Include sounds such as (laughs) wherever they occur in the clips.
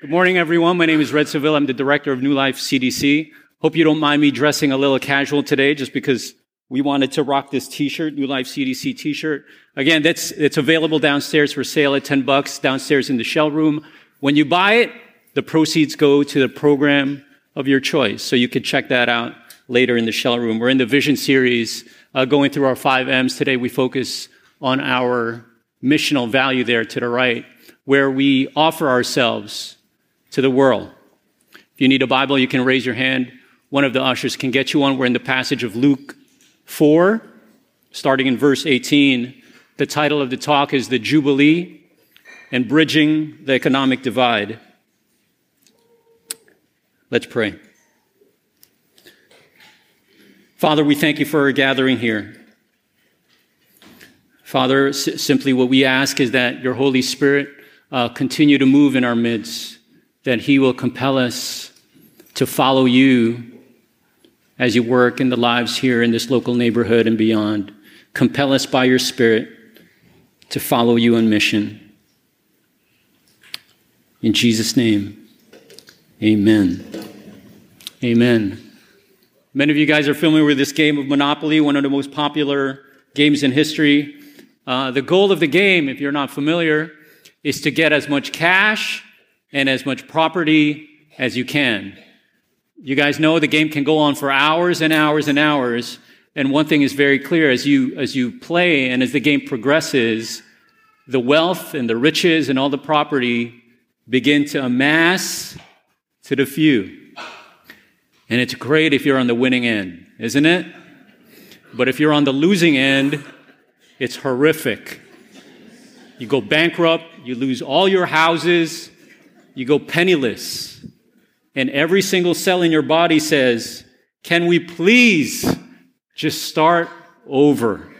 Good morning, everyone. My name is Red Seville. I'm the director of New Life CDC. Hope you don't mind me dressing a little casual today just because we wanted to rock this t-shirt, New Life CDC t-shirt. Again, that's, it's available downstairs for sale at 10 bucks downstairs in the shell room. When you buy it, the proceeds go to the program of your choice. So you can check that out later in the shell room. We're in the vision series, uh, going through our five M's. Today we focus on our missional value there to the right, where we offer ourselves to the world. If you need a Bible, you can raise your hand. One of the ushers can get you one. We're in the passage of Luke 4, starting in verse 18. The title of the talk is The Jubilee and Bridging the Economic Divide. Let's pray. Father, we thank you for our gathering here. Father, simply what we ask is that your Holy Spirit uh, continue to move in our midst that He will compel us to follow you as you work in the lives here in this local neighborhood and beyond. Compel us by your Spirit to follow you on mission. In Jesus' name, amen. Amen. Many of you guys are familiar with this game of Monopoly, one of the most popular games in history. Uh, the goal of the game, if you're not familiar, is to get as much cash and as much property as you can. You guys know the game can go on for hours and hours and hours. And one thing is very clear as you, as you play and as the game progresses, the wealth and the riches and all the property begin to amass to the few. And it's great if you're on the winning end, isn't it? But if you're on the losing end, it's horrific. You go bankrupt, you lose all your houses, you go penniless. And every single cell in your body says, Can we please just start over?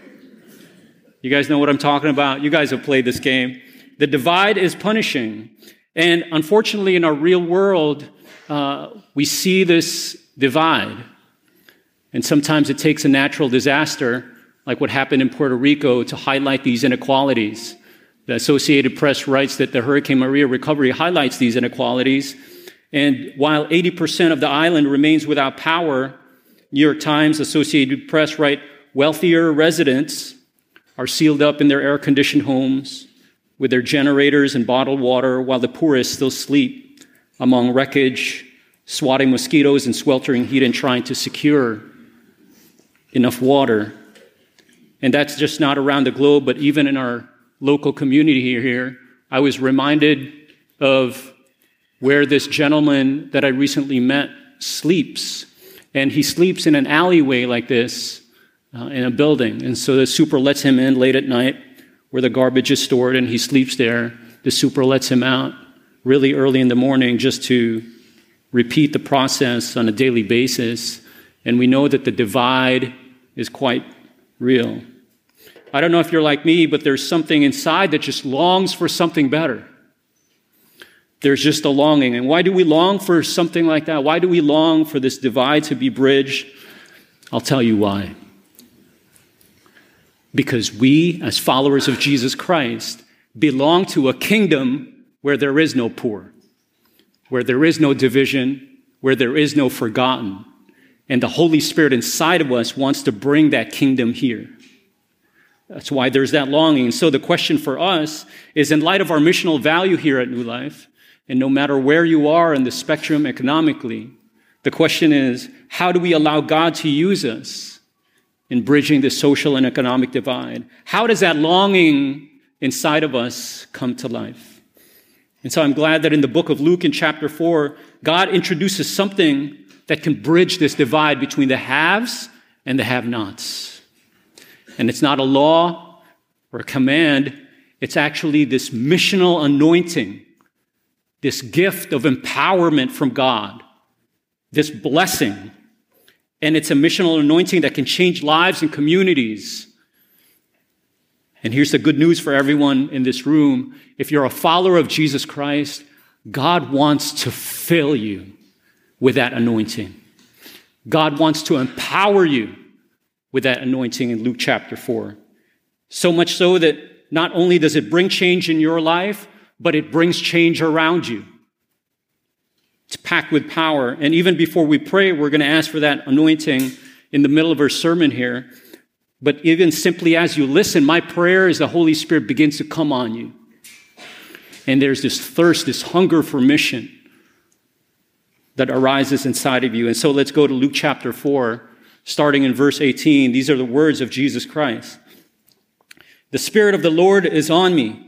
You guys know what I'm talking about? You guys have played this game. The divide is punishing. And unfortunately, in our real world, uh, we see this divide. And sometimes it takes a natural disaster, like what happened in Puerto Rico, to highlight these inequalities. The Associated Press writes that the Hurricane Maria recovery highlights these inequalities. And while 80% of the island remains without power, New York Times, Associated Press write wealthier residents are sealed up in their air conditioned homes with their generators and bottled water while the poorest still sleep among wreckage, swatting mosquitoes and sweltering heat and trying to secure enough water. And that's just not around the globe, but even in our local community here, I was reminded of where this gentleman that I recently met sleeps. And he sleeps in an alleyway like this uh, in a building. And so the super lets him in late at night where the garbage is stored and he sleeps there. The super lets him out really early in the morning just to repeat the process on a daily basis. And we know that the divide is quite real. I don't know if you're like me, but there's something inside that just longs for something better. There's just a longing. And why do we long for something like that? Why do we long for this divide to be bridged? I'll tell you why. Because we, as followers of Jesus Christ, belong to a kingdom where there is no poor, where there is no division, where there is no forgotten. And the Holy Spirit inside of us wants to bring that kingdom here. That's why there's that longing. So the question for us is in light of our missional value here at New Life, and no matter where you are in the spectrum economically, the question is how do we allow God to use us in bridging the social and economic divide? How does that longing inside of us come to life? And so I'm glad that in the book of Luke in chapter 4, God introduces something that can bridge this divide between the haves and the have nots. And it's not a law or a command, it's actually this missional anointing, this gift of empowerment from God, this blessing. And it's a missional anointing that can change lives and communities. And here's the good news for everyone in this room. If you're a follower of Jesus Christ, God wants to fill you with that anointing. God wants to empower you with that anointing in Luke chapter 4. So much so that not only does it bring change in your life, but it brings change around you. It's packed with power. And even before we pray, we're going to ask for that anointing in the middle of our sermon here. But even simply as you listen, my prayer is the Holy Spirit begins to come on you. And there's this thirst, this hunger for mission that arises inside of you. And so let's go to Luke chapter 4, starting in verse 18. These are the words of Jesus Christ. The Spirit of the Lord is on me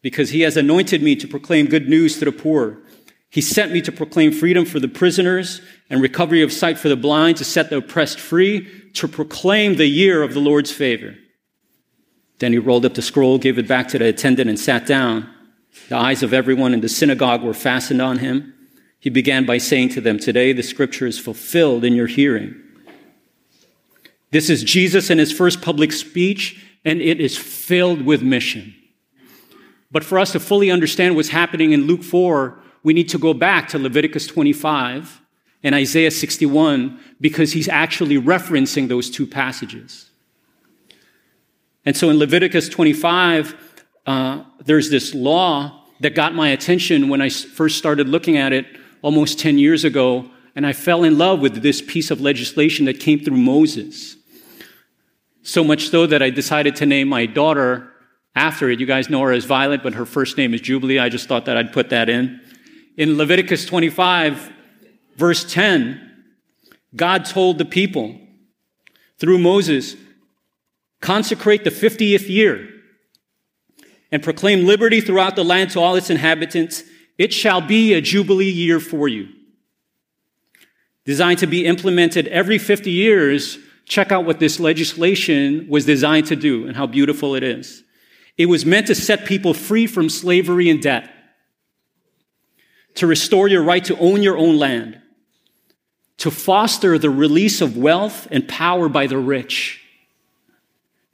because he has anointed me to proclaim good news to the poor. He sent me to proclaim freedom for the prisoners and recovery of sight for the blind, to set the oppressed free, to proclaim the year of the Lord's favor. Then he rolled up the scroll, gave it back to the attendant, and sat down. The eyes of everyone in the synagogue were fastened on him. He began by saying to them, Today the scripture is fulfilled in your hearing. This is Jesus in his first public speech, and it is filled with mission. But for us to fully understand what's happening in Luke 4, we need to go back to Leviticus 25 and Isaiah 61 because he's actually referencing those two passages. And so in Leviticus 25, uh, there's this law that got my attention when I first started looking at it almost 10 years ago, and I fell in love with this piece of legislation that came through Moses. So much so that I decided to name my daughter after it. You guys know her as Violet, but her first name is Jubilee. I just thought that I'd put that in. In Leviticus 25, verse 10, God told the people through Moses, consecrate the 50th year and proclaim liberty throughout the land to all its inhabitants. It shall be a jubilee year for you. Designed to be implemented every 50 years, check out what this legislation was designed to do and how beautiful it is. It was meant to set people free from slavery and debt, to restore your right to own your own land, to foster the release of wealth and power by the rich,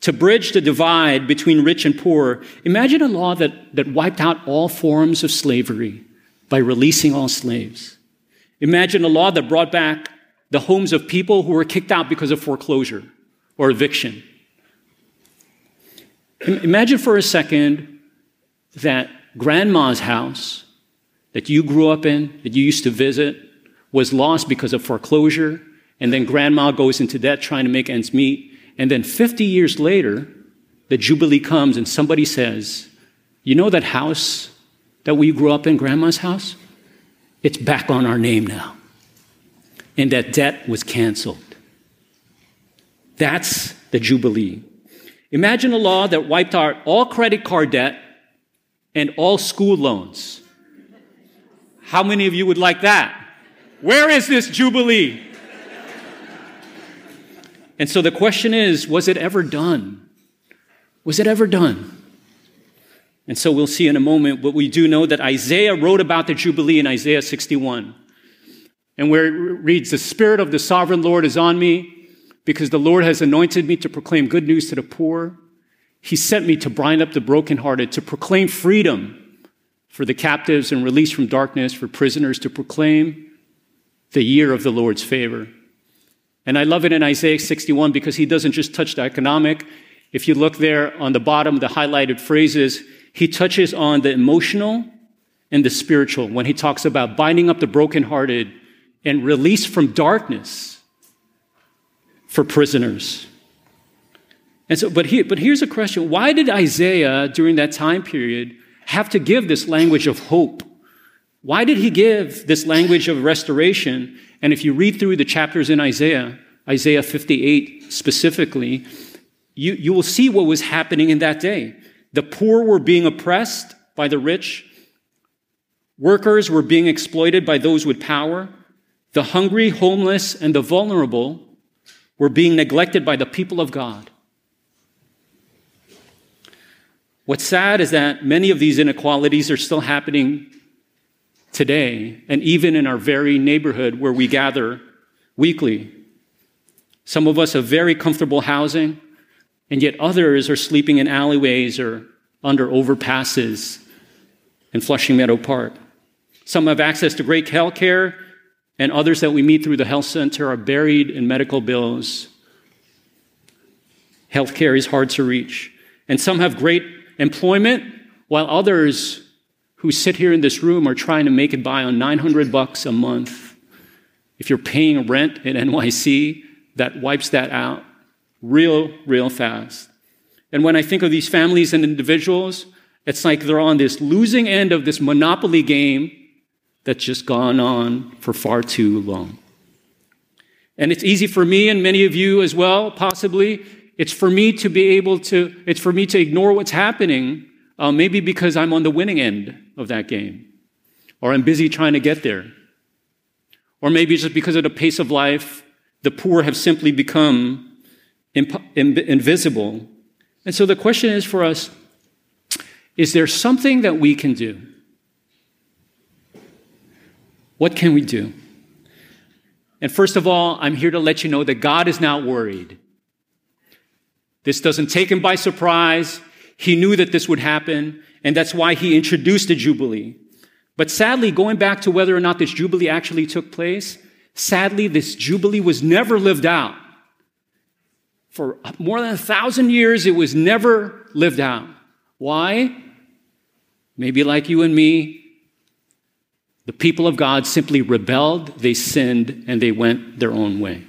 to bridge the divide between rich and poor. Imagine a law that, that wiped out all forms of slavery by releasing all slaves. Imagine a law that brought back the homes of people who were kicked out because of foreclosure or eviction. Imagine for a second that grandma's house that you grew up in, that you used to visit, was lost because of foreclosure, and then grandma goes into debt trying to make ends meet. And then 50 years later, the Jubilee comes and somebody says, You know that house that we grew up in, grandma's house? It's back on our name now. And that debt was canceled. That's the Jubilee. Imagine a law that wiped out all credit card debt and all school loans. How many of you would like that? Where is this Jubilee? And so the question is was it ever done? Was it ever done? And so we'll see in a moment, but we do know that Isaiah wrote about the Jubilee in Isaiah 61. And where it reads, The Spirit of the sovereign Lord is on me because the Lord has anointed me to proclaim good news to the poor. He sent me to bind up the brokenhearted, to proclaim freedom for the captives and release from darkness for prisoners, to proclaim the year of the Lord's favor. And I love it in Isaiah 61 because he doesn't just touch the economic. If you look there on the bottom, the highlighted phrases, he touches on the emotional and the spiritual when he talks about binding up the brokenhearted and release from darkness for prisoners. And so, but, but here's a question why did Isaiah, during that time period, have to give this language of hope? Why did he give this language of restoration? And if you read through the chapters in Isaiah, Isaiah 58 specifically, you, you will see what was happening in that day. The poor were being oppressed by the rich. Workers were being exploited by those with power. The hungry, homeless, and the vulnerable were being neglected by the people of God. What's sad is that many of these inequalities are still happening today, and even in our very neighborhood where we gather weekly. Some of us have very comfortable housing, and yet others are sleeping in alleyways or under overpasses in Flushing Meadow Park. Some have access to great health care, and others that we meet through the health center are buried in medical bills. Healthcare is hard to reach. And some have great employment, while others who sit here in this room are trying to make it by on 900 bucks a month. If you're paying rent in NYC, that wipes that out real, real fast. And when I think of these families and individuals, it's like they're on this losing end of this monopoly game that's just gone on for far too long. And it's easy for me and many of you as well, possibly. It's for me to be able to, it's for me to ignore what's happening, uh, maybe because I'm on the winning end of that game, or I'm busy trying to get there. Or maybe just because of the pace of life, the poor have simply become imp- invisible. And so the question is for us is there something that we can do? What can we do? And first of all, I'm here to let you know that God is not worried. This doesn't take him by surprise. He knew that this would happen, and that's why he introduced the Jubilee. But sadly, going back to whether or not this Jubilee actually took place, sadly, this Jubilee was never lived out. For more than a thousand years, it was never lived out. Why? Maybe like you and me, the people of God simply rebelled, they sinned, and they went their own way.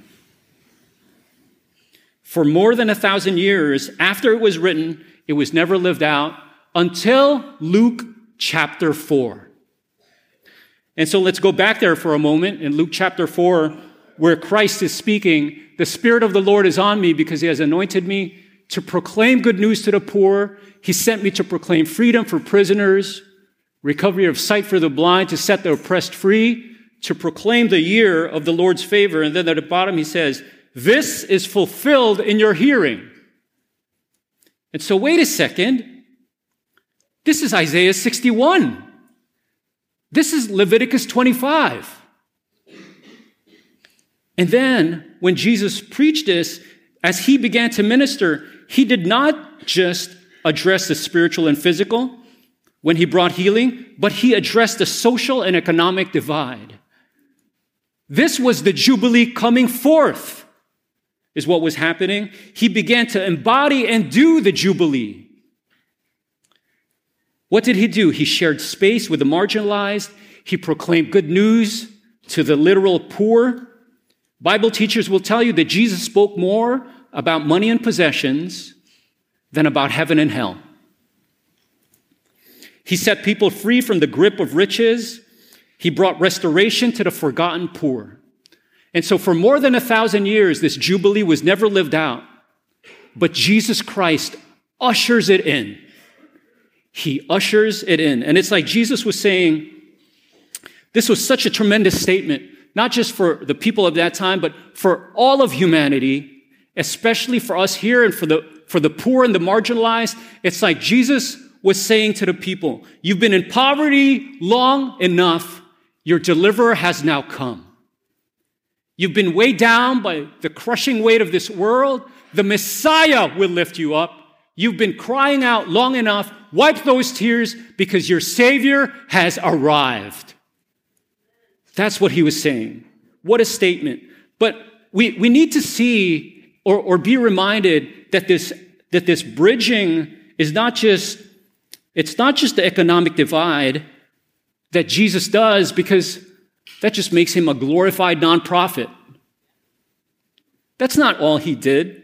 For more than a thousand years after it was written, it was never lived out until Luke chapter 4. And so let's go back there for a moment in Luke chapter 4, where Christ is speaking. The Spirit of the Lord is on me because He has anointed me to proclaim good news to the poor. He sent me to proclaim freedom for prisoners recovery of sight for the blind, to set the oppressed free, to proclaim the year of the Lord's favor. And then at the bottom, he says, This is fulfilled in your hearing. And so, wait a second. This is Isaiah 61. This is Leviticus 25. And then, when Jesus preached this, as he began to minister, he did not just address the spiritual and physical, when he brought healing, but he addressed the social and economic divide. This was the Jubilee coming forth, is what was happening. He began to embody and do the Jubilee. What did he do? He shared space with the marginalized. He proclaimed good news to the literal poor. Bible teachers will tell you that Jesus spoke more about money and possessions than about heaven and hell. He set people free from the grip of riches. He brought restoration to the forgotten poor. And so, for more than a thousand years, this Jubilee was never lived out. But Jesus Christ ushers it in. He ushers it in. And it's like Jesus was saying, this was such a tremendous statement, not just for the people of that time, but for all of humanity, especially for us here and for the, for the poor and the marginalized. It's like Jesus was saying to the people, You've been in poverty long enough. Your deliverer has now come. You've been weighed down by the crushing weight of this world. The Messiah will lift you up. You've been crying out long enough. Wipe those tears because your Savior has arrived. That's what he was saying. What a statement. But we, we need to see or, or be reminded that this, that this bridging is not just it's not just the economic divide that Jesus does because that just makes him a glorified nonprofit. That's not all he did.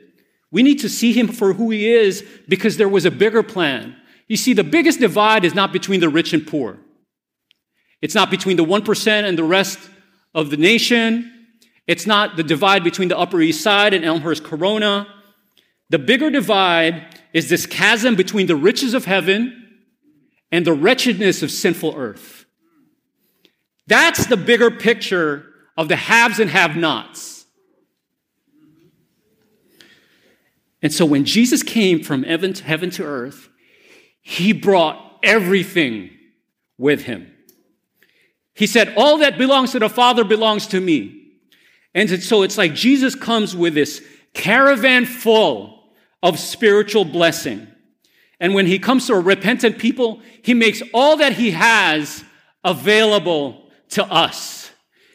We need to see him for who he is because there was a bigger plan. You see, the biggest divide is not between the rich and poor. It's not between the 1% and the rest of the nation. It's not the divide between the Upper East Side and Elmhurst Corona. The bigger divide is this chasm between the riches of heaven and the wretchedness of sinful earth. That's the bigger picture of the haves and have nots. And so when Jesus came from heaven to, heaven to earth, he brought everything with him. He said, All that belongs to the Father belongs to me. And so it's like Jesus comes with this caravan full of spiritual blessing. And when he comes to a repentant people, he makes all that he has available to us.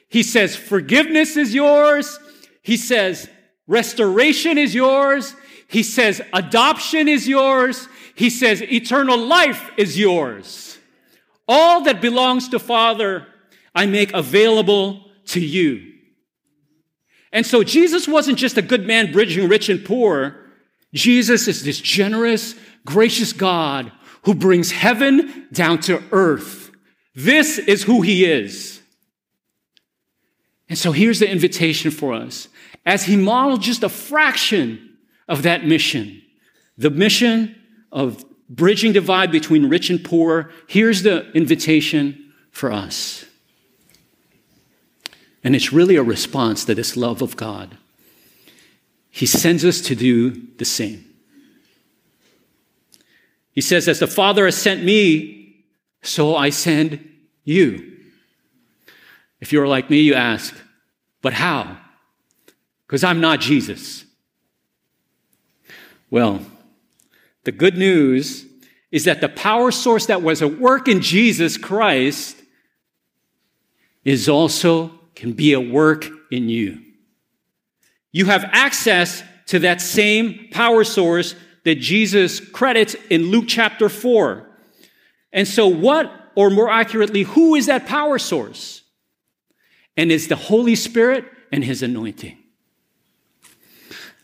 He says, forgiveness is yours. He says, restoration is yours. He says, adoption is yours. He says, eternal life is yours. All that belongs to Father, I make available to you. And so Jesus wasn't just a good man bridging rich and poor. Jesus is this generous, gracious God who brings heaven down to earth. This is who he is. And so here's the invitation for us. As he modeled just a fraction of that mission, the mission of bridging divide between rich and poor, here's the invitation for us. And it's really a response to this love of God. He sends us to do the same. He says, As the Father has sent me, so I send you. If you're like me, you ask, But how? Because I'm not Jesus. Well, the good news is that the power source that was at work in Jesus Christ is also can be at work in you. You have access to that same power source that Jesus credits in Luke chapter 4. And so, what, or more accurately, who is that power source? And it's the Holy Spirit and His anointing.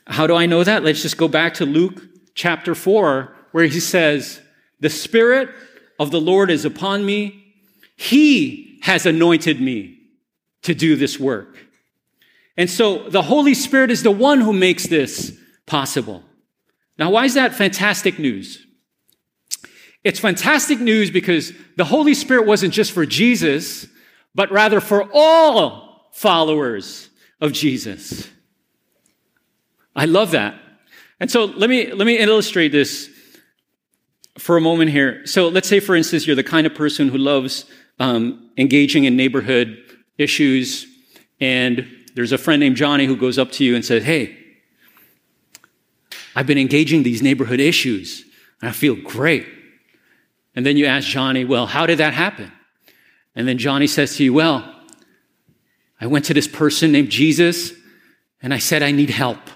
How do I know that? Let's just go back to Luke chapter 4, where he says, The Spirit of the Lord is upon me. He has anointed me to do this work. And so the Holy Spirit is the one who makes this possible. Now, why is that fantastic news? It's fantastic news because the Holy Spirit wasn't just for Jesus, but rather for all followers of Jesus. I love that. And so let me, let me illustrate this for a moment here. So let's say, for instance, you're the kind of person who loves um, engaging in neighborhood issues, and there's a friend named Johnny who goes up to you and says, Hey, I've been engaging these neighborhood issues, and I feel great. And then you ask Johnny, Well, how did that happen? And then Johnny says to you, Well, I went to this person named Jesus, and I said, I need help.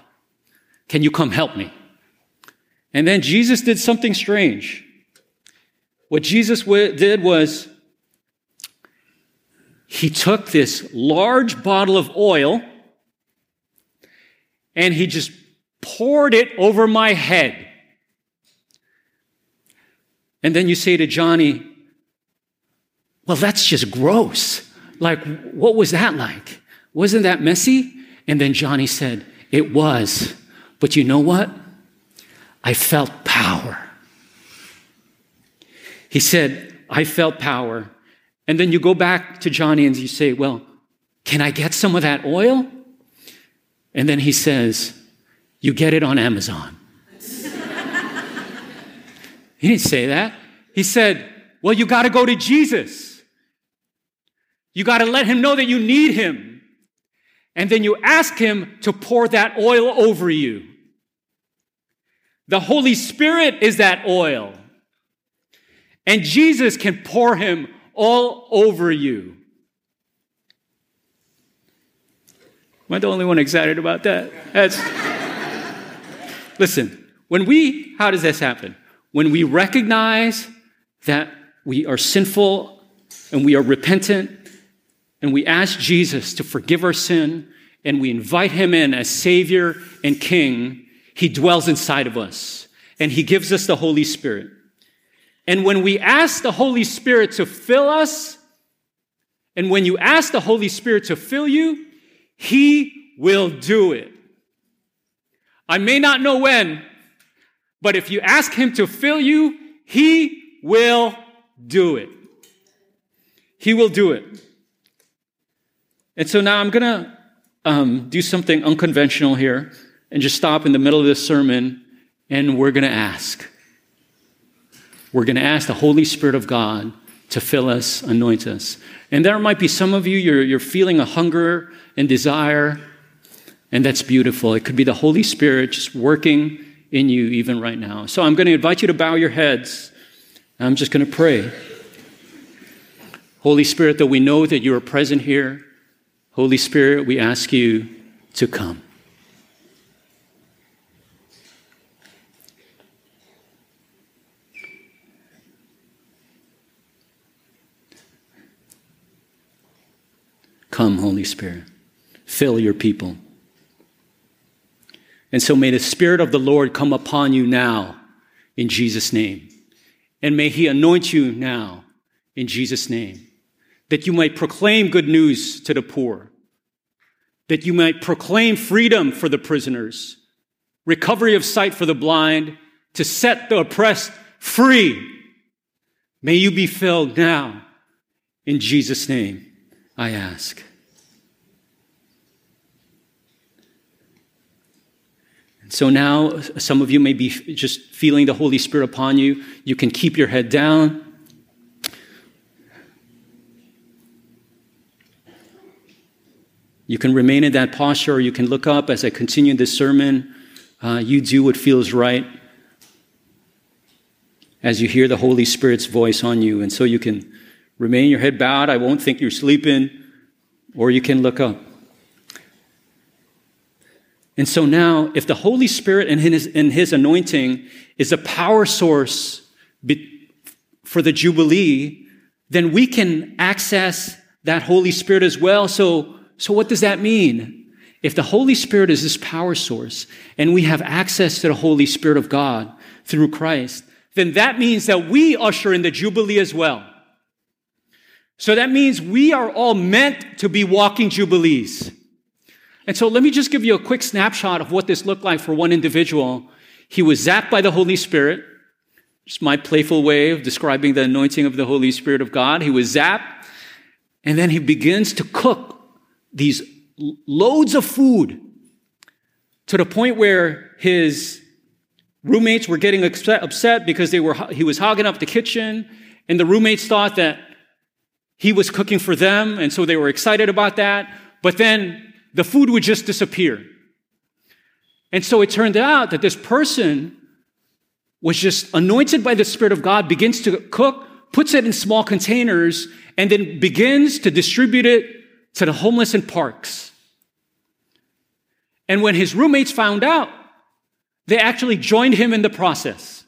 Can you come help me? And then Jesus did something strange. What Jesus did was he took this large bottle of oil and he just poured it over my head. And then you say to Johnny, Well, that's just gross. Like, what was that like? Wasn't that messy? And then Johnny said, It was. But you know what? I felt power. He said, I felt power. And then you go back to Johnny and you say, Well, can I get some of that oil? And then he says, you get it on Amazon. (laughs) he didn't say that. He said, Well, you got to go to Jesus. You got to let him know that you need him. And then you ask him to pour that oil over you. The Holy Spirit is that oil. And Jesus can pour him all over you. Am I the only one excited about that? That's. Listen, when we, how does this happen? When we recognize that we are sinful and we are repentant and we ask Jesus to forgive our sin and we invite him in as Savior and King, he dwells inside of us and he gives us the Holy Spirit. And when we ask the Holy Spirit to fill us, and when you ask the Holy Spirit to fill you, he will do it. I may not know when, but if you ask Him to fill you, He will do it. He will do it. And so now I'm going to um, do something unconventional here and just stop in the middle of this sermon and we're going to ask. We're going to ask the Holy Spirit of God to fill us, anoint us. And there might be some of you, you're, you're feeling a hunger and desire and that's beautiful. It could be the Holy Spirit just working in you even right now. So I'm going to invite you to bow your heads. I'm just going to pray. Holy Spirit, that we know that you are present here, Holy Spirit, we ask you to come. Come, Holy Spirit, fill your people. And so may the Spirit of the Lord come upon you now in Jesus' name. And may He anoint you now in Jesus' name, that you might proclaim good news to the poor, that you might proclaim freedom for the prisoners, recovery of sight for the blind, to set the oppressed free. May you be filled now. In Jesus' name, I ask. So now, some of you may be just feeling the Holy Spirit upon you. You can keep your head down. You can remain in that posture, or you can look up as I continue this sermon. Uh, you do what feels right as you hear the Holy Spirit's voice on you. And so you can remain your head bowed. I won't think you're sleeping, or you can look up. And so now, if the Holy Spirit and his, and his anointing is a power source for the Jubilee, then we can access that Holy Spirit as well. So, so what does that mean? If the Holy Spirit is this power source and we have access to the Holy Spirit of God through Christ, then that means that we usher in the Jubilee as well. So that means we are all meant to be walking Jubilees. And so let me just give you a quick snapshot of what this looked like for one individual. He was zapped by the Holy Spirit. Just my playful way of describing the anointing of the Holy Spirit of God. He was zapped, and then he begins to cook these loads of food to the point where his roommates were getting upset because they were, he was hogging up the kitchen, and the roommates thought that he was cooking for them, and so they were excited about that. But then the food would just disappear. And so it turned out that this person was just anointed by the Spirit of God, begins to cook, puts it in small containers, and then begins to distribute it to the homeless in parks. And when his roommates found out, they actually joined him in the process.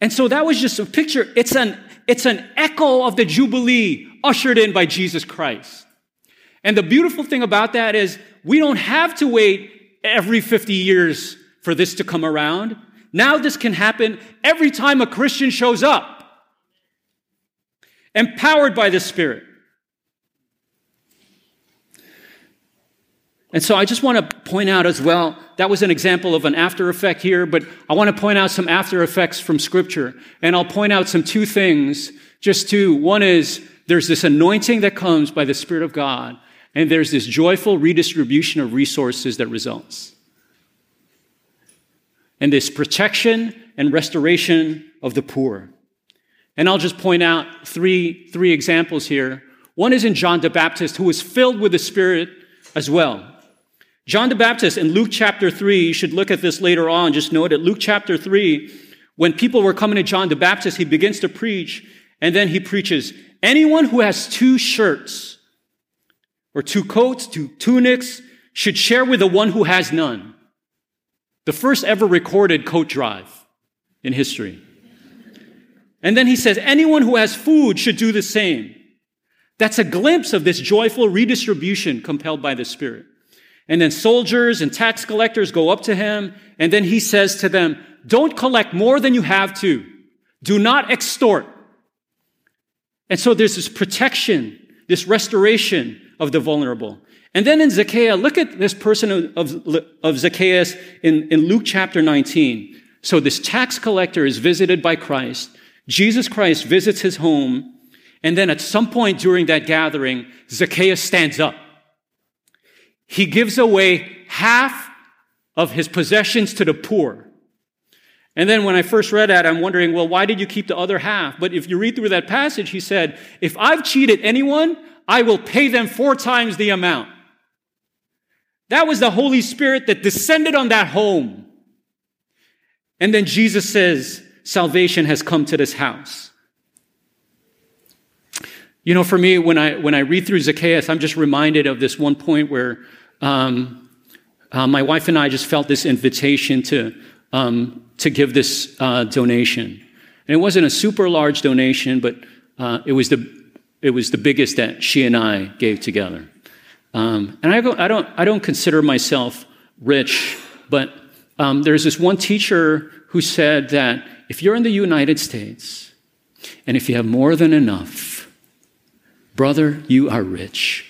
And so that was just a picture. It's an, it's an echo of the Jubilee ushered in by Jesus Christ. And the beautiful thing about that is we don't have to wait every 50 years for this to come around. Now this can happen every time a Christian shows up, empowered by the Spirit. And so I just want to point out as well, that was an example of an after effect here, but I want to point out some after effects from Scripture. And I'll point out some two things, just two. One is there's this anointing that comes by the Spirit of God and there's this joyful redistribution of resources that results. And this protection and restoration of the poor. And I'll just point out three, three examples here. One is in John the Baptist, who was filled with the Spirit as well. John the Baptist in Luke chapter 3, you should look at this later on, just note it. Luke chapter 3, when people were coming to John the Baptist, he begins to preach, and then he preaches, Anyone who has two shirts, or two coats, two tunics, should share with the one who has none. The first ever recorded coat drive in history. And then he says, anyone who has food should do the same. That's a glimpse of this joyful redistribution compelled by the Spirit. And then soldiers and tax collectors go up to him, and then he says to them, Don't collect more than you have to. Do not extort. And so there's this protection, this restoration of the vulnerable. And then in Zacchaeus, look at this person of, of Zacchaeus in, in Luke chapter 19. So this tax collector is visited by Christ. Jesus Christ visits his home. And then at some point during that gathering, Zacchaeus stands up. He gives away half of his possessions to the poor. And then when I first read that, I'm wondering, well, why did you keep the other half? But if you read through that passage, he said, if I've cheated anyone, I will pay them four times the amount. That was the Holy Spirit that descended on that home. And then Jesus says, salvation has come to this house. You know, for me, when I, when I read through Zacchaeus, I'm just reminded of this one point where um, uh, my wife and I just felt this invitation to, um, to give this uh, donation. And it wasn't a super large donation, but uh, it was the it was the biggest that she and I gave together. Um, and I, go, I, don't, I don't consider myself rich, but um, there's this one teacher who said that if you're in the United States and if you have more than enough, brother, you are rich.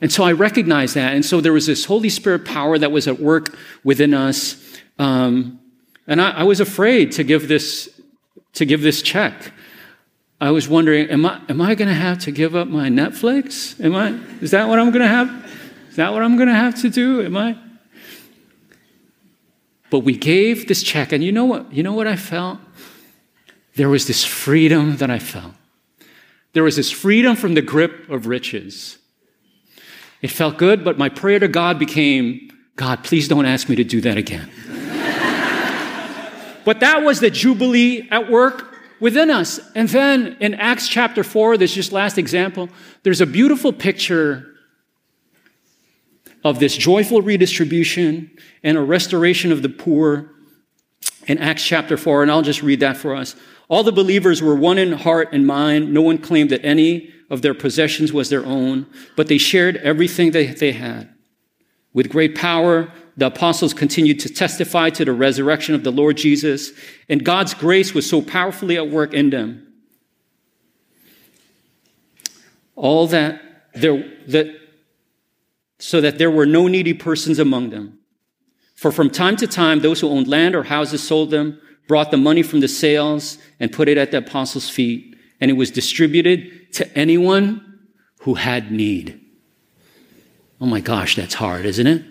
And so I recognized that. And so there was this Holy Spirit power that was at work within us. Um, and I, I, was afraid to give this, to give this check. I was wondering, am I, am I going to have to give up my Netflix? Am I, is that what I'm going to have? Is that what I'm going to have to do? Am I? But we gave this check, and you know what? You know what I felt? There was this freedom that I felt. There was this freedom from the grip of riches. It felt good, but my prayer to God became, God, please don't ask me to do that again. (laughs) but that was the Jubilee at work within us. And then in Acts chapter 4, this just last example, there's a beautiful picture of this joyful redistribution and a restoration of the poor in Acts chapter 4. And I'll just read that for us. All the believers were one in heart and mind. No one claimed that any of their possessions was their own, but they shared everything that they had. With great power, the apostles continued to testify to the resurrection of the Lord Jesus, and God's grace was so powerfully at work in them. All that there, that, so that there were no needy persons among them. For from time to time, those who owned land or houses sold them, brought the money from the sales, and put it at the apostles' feet, and it was distributed to anyone who had need. Oh my gosh, that's hard, isn't it?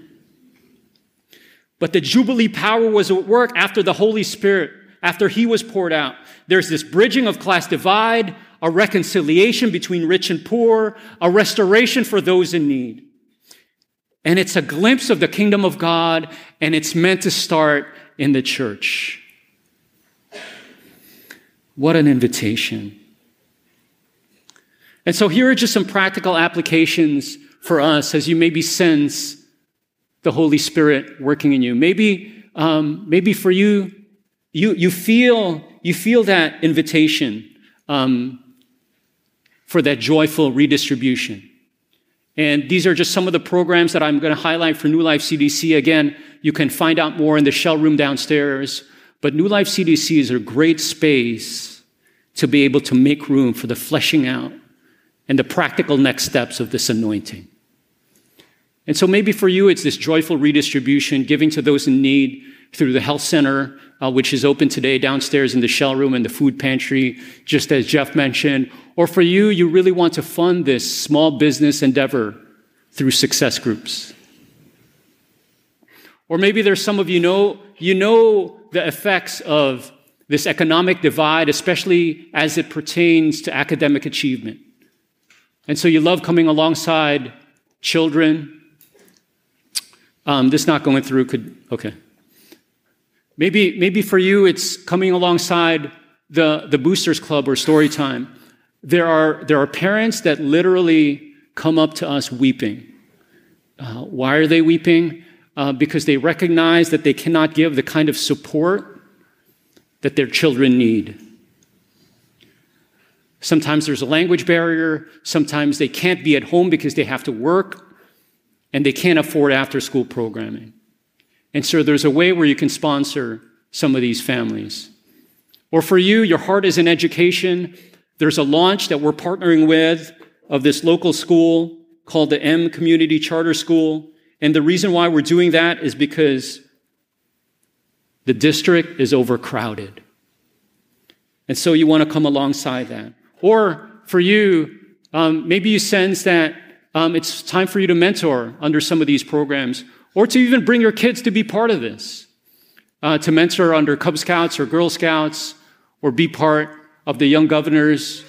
But the Jubilee power was at work after the Holy Spirit, after He was poured out. There's this bridging of class divide, a reconciliation between rich and poor, a restoration for those in need. And it's a glimpse of the kingdom of God, and it's meant to start in the church. What an invitation. And so here are just some practical applications for us as you maybe sense the Holy Spirit working in you. Maybe, um, maybe for you, you, you feel, you feel that invitation, um, for that joyful redistribution. And these are just some of the programs that I'm going to highlight for New Life CDC. Again, you can find out more in the shell room downstairs. But New Life CDC is a great space to be able to make room for the fleshing out and the practical next steps of this anointing. And so maybe for you, it's this joyful redistribution, giving to those in need through the health center, uh, which is open today downstairs in the shell room and the food pantry, just as Jeff mentioned. Or for you, you really want to fund this small business endeavor through success groups. Or maybe there's some of you know, you know the effects of this economic divide, especially as it pertains to academic achievement. And so you love coming alongside children, um, this not going through could, okay. Maybe, maybe for you, it's coming alongside the, the Boosters Club or Story Time. There are, there are parents that literally come up to us weeping. Uh, why are they weeping? Uh, because they recognize that they cannot give the kind of support that their children need. Sometimes there's a language barrier. Sometimes they can't be at home because they have to work and they can't afford after school programming. And so there's a way where you can sponsor some of these families. Or for you, your heart is in education. There's a launch that we're partnering with of this local school called the M Community Charter School. And the reason why we're doing that is because the district is overcrowded. And so you want to come alongside that. Or for you, um, maybe you sense that um, it's time for you to mentor under some of these programs, or to even bring your kids to be part of this, uh, to mentor under Cub Scouts or Girl Scouts, or be part of the Young Governors.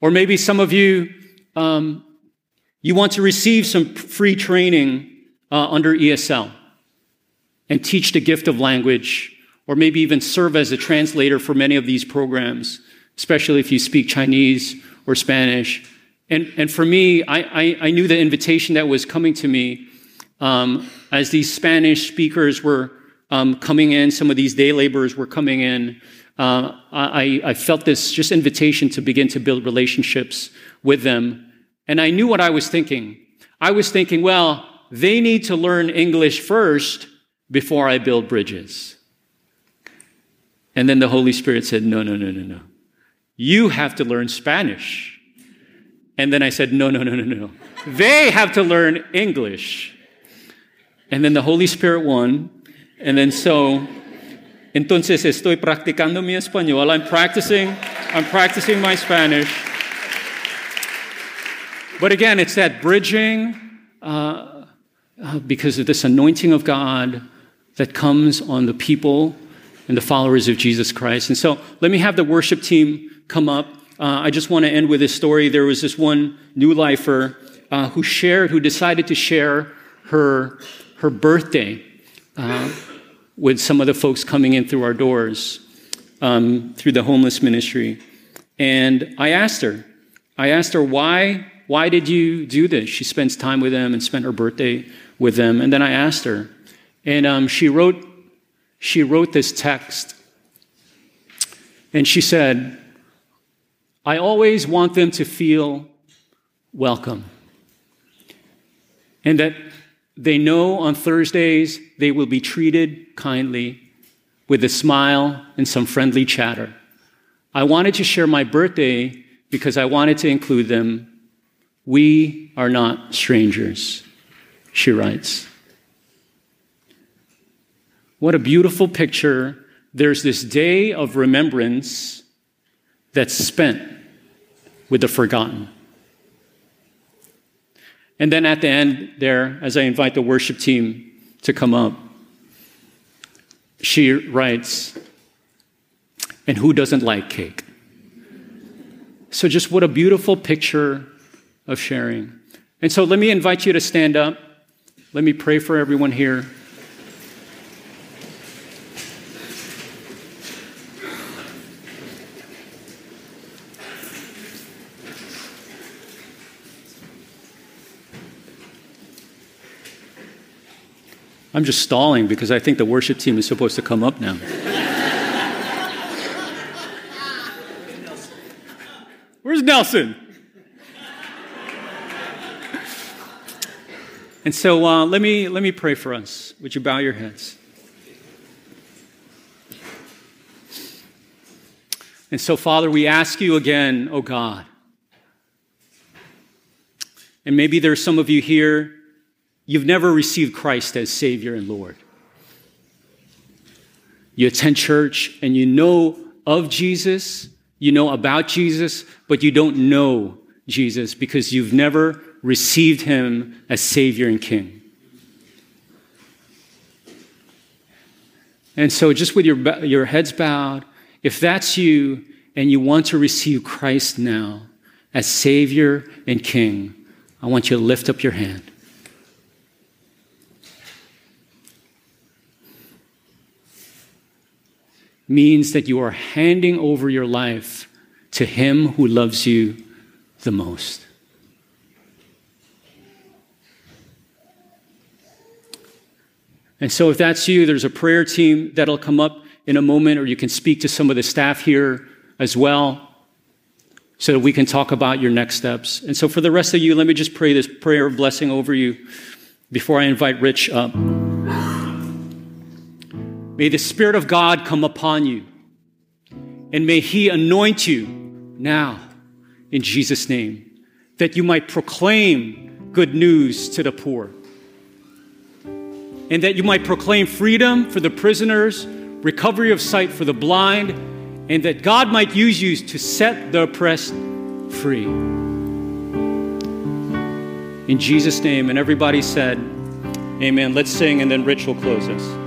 Or maybe some of you, um, you want to receive some free training uh, under ESL and teach the gift of language, or maybe even serve as a translator for many of these programs, especially if you speak Chinese or Spanish and, and for me, I, I, I knew the invitation that was coming to me um, as these Spanish speakers were um, coming in, some of these day laborers were coming in. uh, I, I felt this just invitation to begin to build relationships with them. And I knew what I was thinking. I was thinking, well, they need to learn English first before I build bridges. And then the Holy Spirit said, no, no, no, no, no. You have to learn Spanish. And then I said, no, no, no, no, no. They have to learn English. And then the Holy Spirit won. And then so, entonces estoy practicando mi español. I'm practicing, I'm practicing my Spanish. But again, it's that bridging uh, uh, because of this anointing of God that comes on the people and the followers of Jesus Christ. And so let me have the worship team come up. Uh, I just want to end with this story. There was this one new lifer uh, who shared, who decided to share her, her birthday uh, with some of the folks coming in through our doors um, through the homeless ministry. And I asked her, I asked her, why, why did you do this? She spends time with them and spent her birthday with them. And then I asked her, and um, she wrote, she wrote this text. And she said, I always want them to feel welcome. And that they know on Thursdays they will be treated kindly with a smile and some friendly chatter. I wanted to share my birthday because I wanted to include them. We are not strangers, she writes. What a beautiful picture. There's this day of remembrance that's spent with the forgotten. And then at the end, there, as I invite the worship team to come up, she writes, And who doesn't like cake? So, just what a beautiful picture of sharing. And so, let me invite you to stand up. Let me pray for everyone here. I'm just stalling because I think the worship team is supposed to come up now. Where's Nelson? And so uh, let, me, let me pray for us. Would you bow your heads? And so, Father, we ask you again, oh God. And maybe there's some of you here you've never received Christ as Savior and Lord. You attend church and you know of Jesus, you know about Jesus, but you don't know Jesus because you've never received Him as Savior and King. And so, just with your, your heads bowed, if that's you and you want to receive Christ now as Savior and King, I want you to lift up your hand. Means that you are handing over your life to Him who loves you the most. And so, if that's you, there's a prayer team that'll come up in a moment, or you can speak to some of the staff here as well so that we can talk about your next steps. And so, for the rest of you, let me just pray this prayer of blessing over you before I invite Rich up. May the Spirit of God come upon you, and may He anoint you now in Jesus' name, that you might proclaim good news to the poor, and that you might proclaim freedom for the prisoners, recovery of sight for the blind, and that God might use you to set the oppressed free. In Jesus' name, and everybody said, Amen. Let's sing, and then Rich will close us.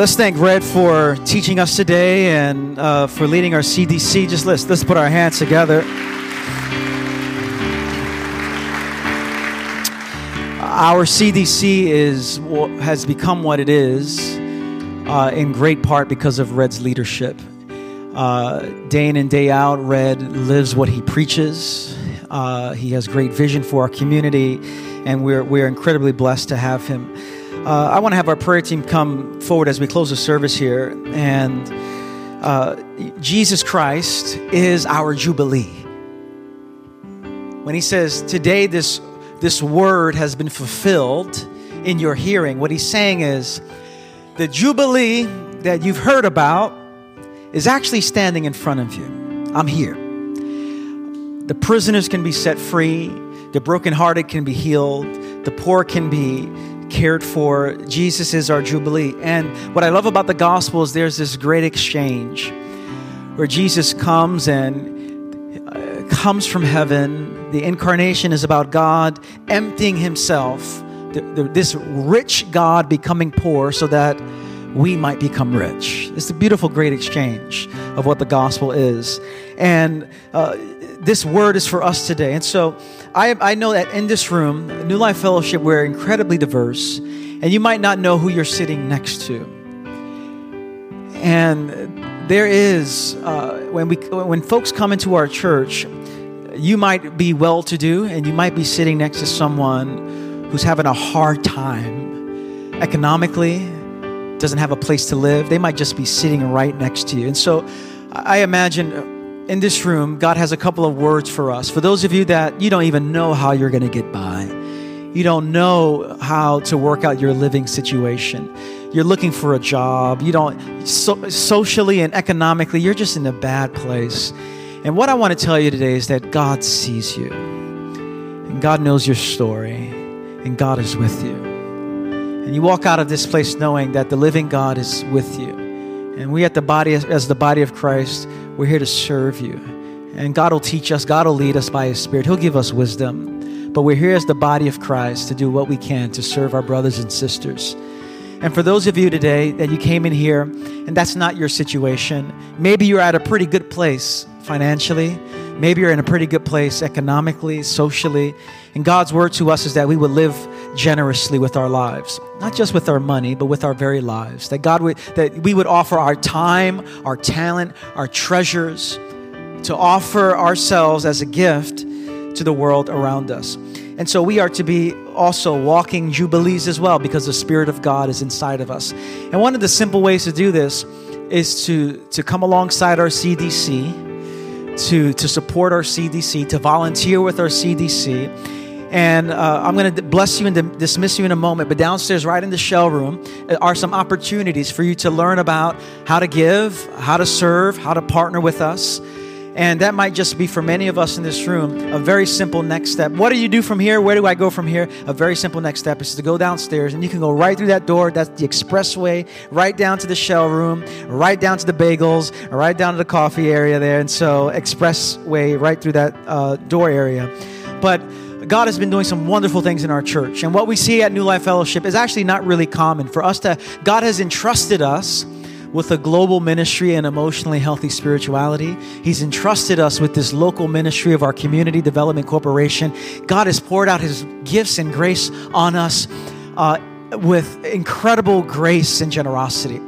Let's thank Red for teaching us today and uh, for leading our CDC. Just let's let's put our hands together. Our CDC is has become what it is uh, in great part because of Red's leadership. Uh, day in and day out, Red lives what he preaches. Uh, he has great vision for our community, and we're we're incredibly blessed to have him. Uh, I want to have our prayer team come forward as we close the service here. And uh, Jesus Christ is our Jubilee. When he says, Today this, this word has been fulfilled in your hearing, what he's saying is, the Jubilee that you've heard about is actually standing in front of you. I'm here. The prisoners can be set free, the brokenhearted can be healed, the poor can be cared for. Jesus is our Jubilee. And what I love about the gospel is there's this great exchange where Jesus comes and uh, comes from heaven. The incarnation is about God emptying himself, the, the, this rich God becoming poor so that we might become rich. It's a beautiful, great exchange of what the gospel is. And uh, this word is for us today. And so I, I know that in this room, New Life Fellowship, we're incredibly diverse, and you might not know who you're sitting next to. And there is, uh, when, we, when folks come into our church, you might be well to do, and you might be sitting next to someone who's having a hard time economically, doesn't have a place to live. They might just be sitting right next to you. And so I imagine in this room, God has a couple of words for us. For those of you that you don't even know how you're going to get by, you don't know how to work out your living situation. You're looking for a job. You don't so, socially and economically, you're just in a bad place. And what I want to tell you today is that God sees you. And God knows your story. And God is with you. And you walk out of this place knowing that the living God is with you. And we at the body as the body of Christ, we're here to serve you. And God will teach us, God will lead us by His Spirit. He'll give us wisdom. But we're here as the body of Christ to do what we can to serve our brothers and sisters. And for those of you today that you came in here and that's not your situation, maybe you're at a pretty good place financially, maybe you're in a pretty good place economically, socially. And God's word to us is that we would live generously with our lives, not just with our money, but with our very lives. That God would, that we would offer our time, our talent, our treasures to offer ourselves as a gift to the world around us. And so we are to be also walking jubilees as well because the Spirit of God is inside of us. And one of the simple ways to do this is to, to come alongside our CDC, to, to support our CDC, to volunteer with our CDC and uh, I'm going to bless you and dismiss you in a moment. But downstairs, right in the shell room, uh, are some opportunities for you to learn about how to give, how to serve, how to partner with us. And that might just be for many of us in this room a very simple next step. What do you do from here? Where do I go from here? A very simple next step is to go downstairs and you can go right through that door. That's the expressway, right down to the shell room, right down to the bagels, right down to the coffee area there. And so, expressway right through that uh, door area. But God has been doing some wonderful things in our church. And what we see at New Life Fellowship is actually not really common for us to, God has entrusted us with a global ministry and emotionally healthy spirituality. He's entrusted us with this local ministry of our Community Development Corporation. God has poured out His gifts and grace on us uh, with incredible grace and generosity.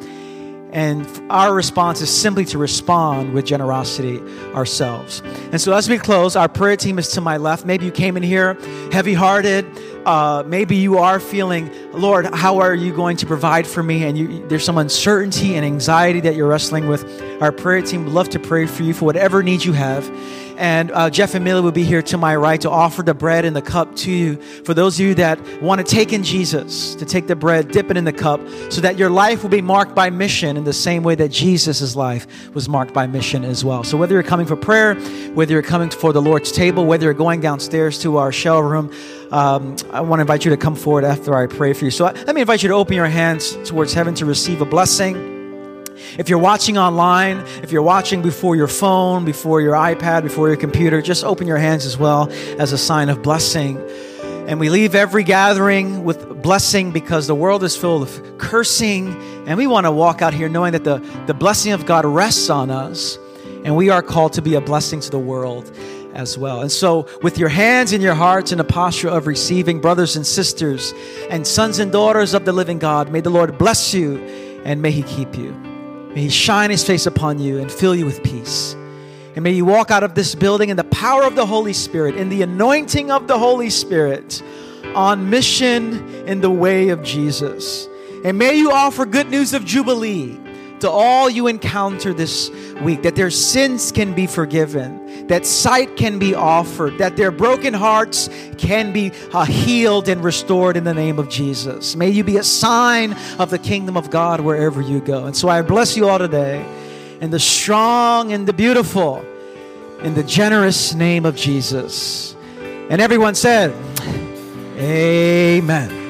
And our response is simply to respond with generosity ourselves. And so, as we close, our prayer team is to my left. Maybe you came in here heavy hearted. Uh, maybe you are feeling, Lord, how are you going to provide for me? And you, there's some uncertainty and anxiety that you're wrestling with. Our prayer team would love to pray for you for whatever needs you have. And uh, Jeff and Millie will be here to my right to offer the bread and the cup to you. For those of you that want to take in Jesus, to take the bread, dip it in the cup, so that your life will be marked by mission in the same way that Jesus' life was marked by mission as well. So whether you're coming for prayer, whether you're coming for the Lord's table, whether you're going downstairs to our shell room, um, I want to invite you to come forward after I pray for you. So let me invite you to open your hands towards heaven to receive a blessing. If you're watching online, if you're watching before your phone, before your iPad, before your computer, just open your hands as well as a sign of blessing. And we leave every gathering with blessing because the world is full of cursing. And we want to walk out here knowing that the, the blessing of God rests on us. And we are called to be a blessing to the world as well. And so, with your hands and your hearts in a posture of receiving, brothers and sisters, and sons and daughters of the living God, may the Lord bless you and may He keep you. May He shine His face upon you and fill you with peace. And may you walk out of this building in the power of the Holy Spirit, in the anointing of the Holy Spirit, on mission in the way of Jesus. And may you offer good news of Jubilee to all you encounter this week that their sins can be forgiven, that sight can be offered, that their broken hearts can be uh, healed and restored in the name of Jesus. May you be a sign of the kingdom of God wherever you go. And so I bless you all today in the strong and the beautiful, in the generous name of Jesus. And everyone said, Amen.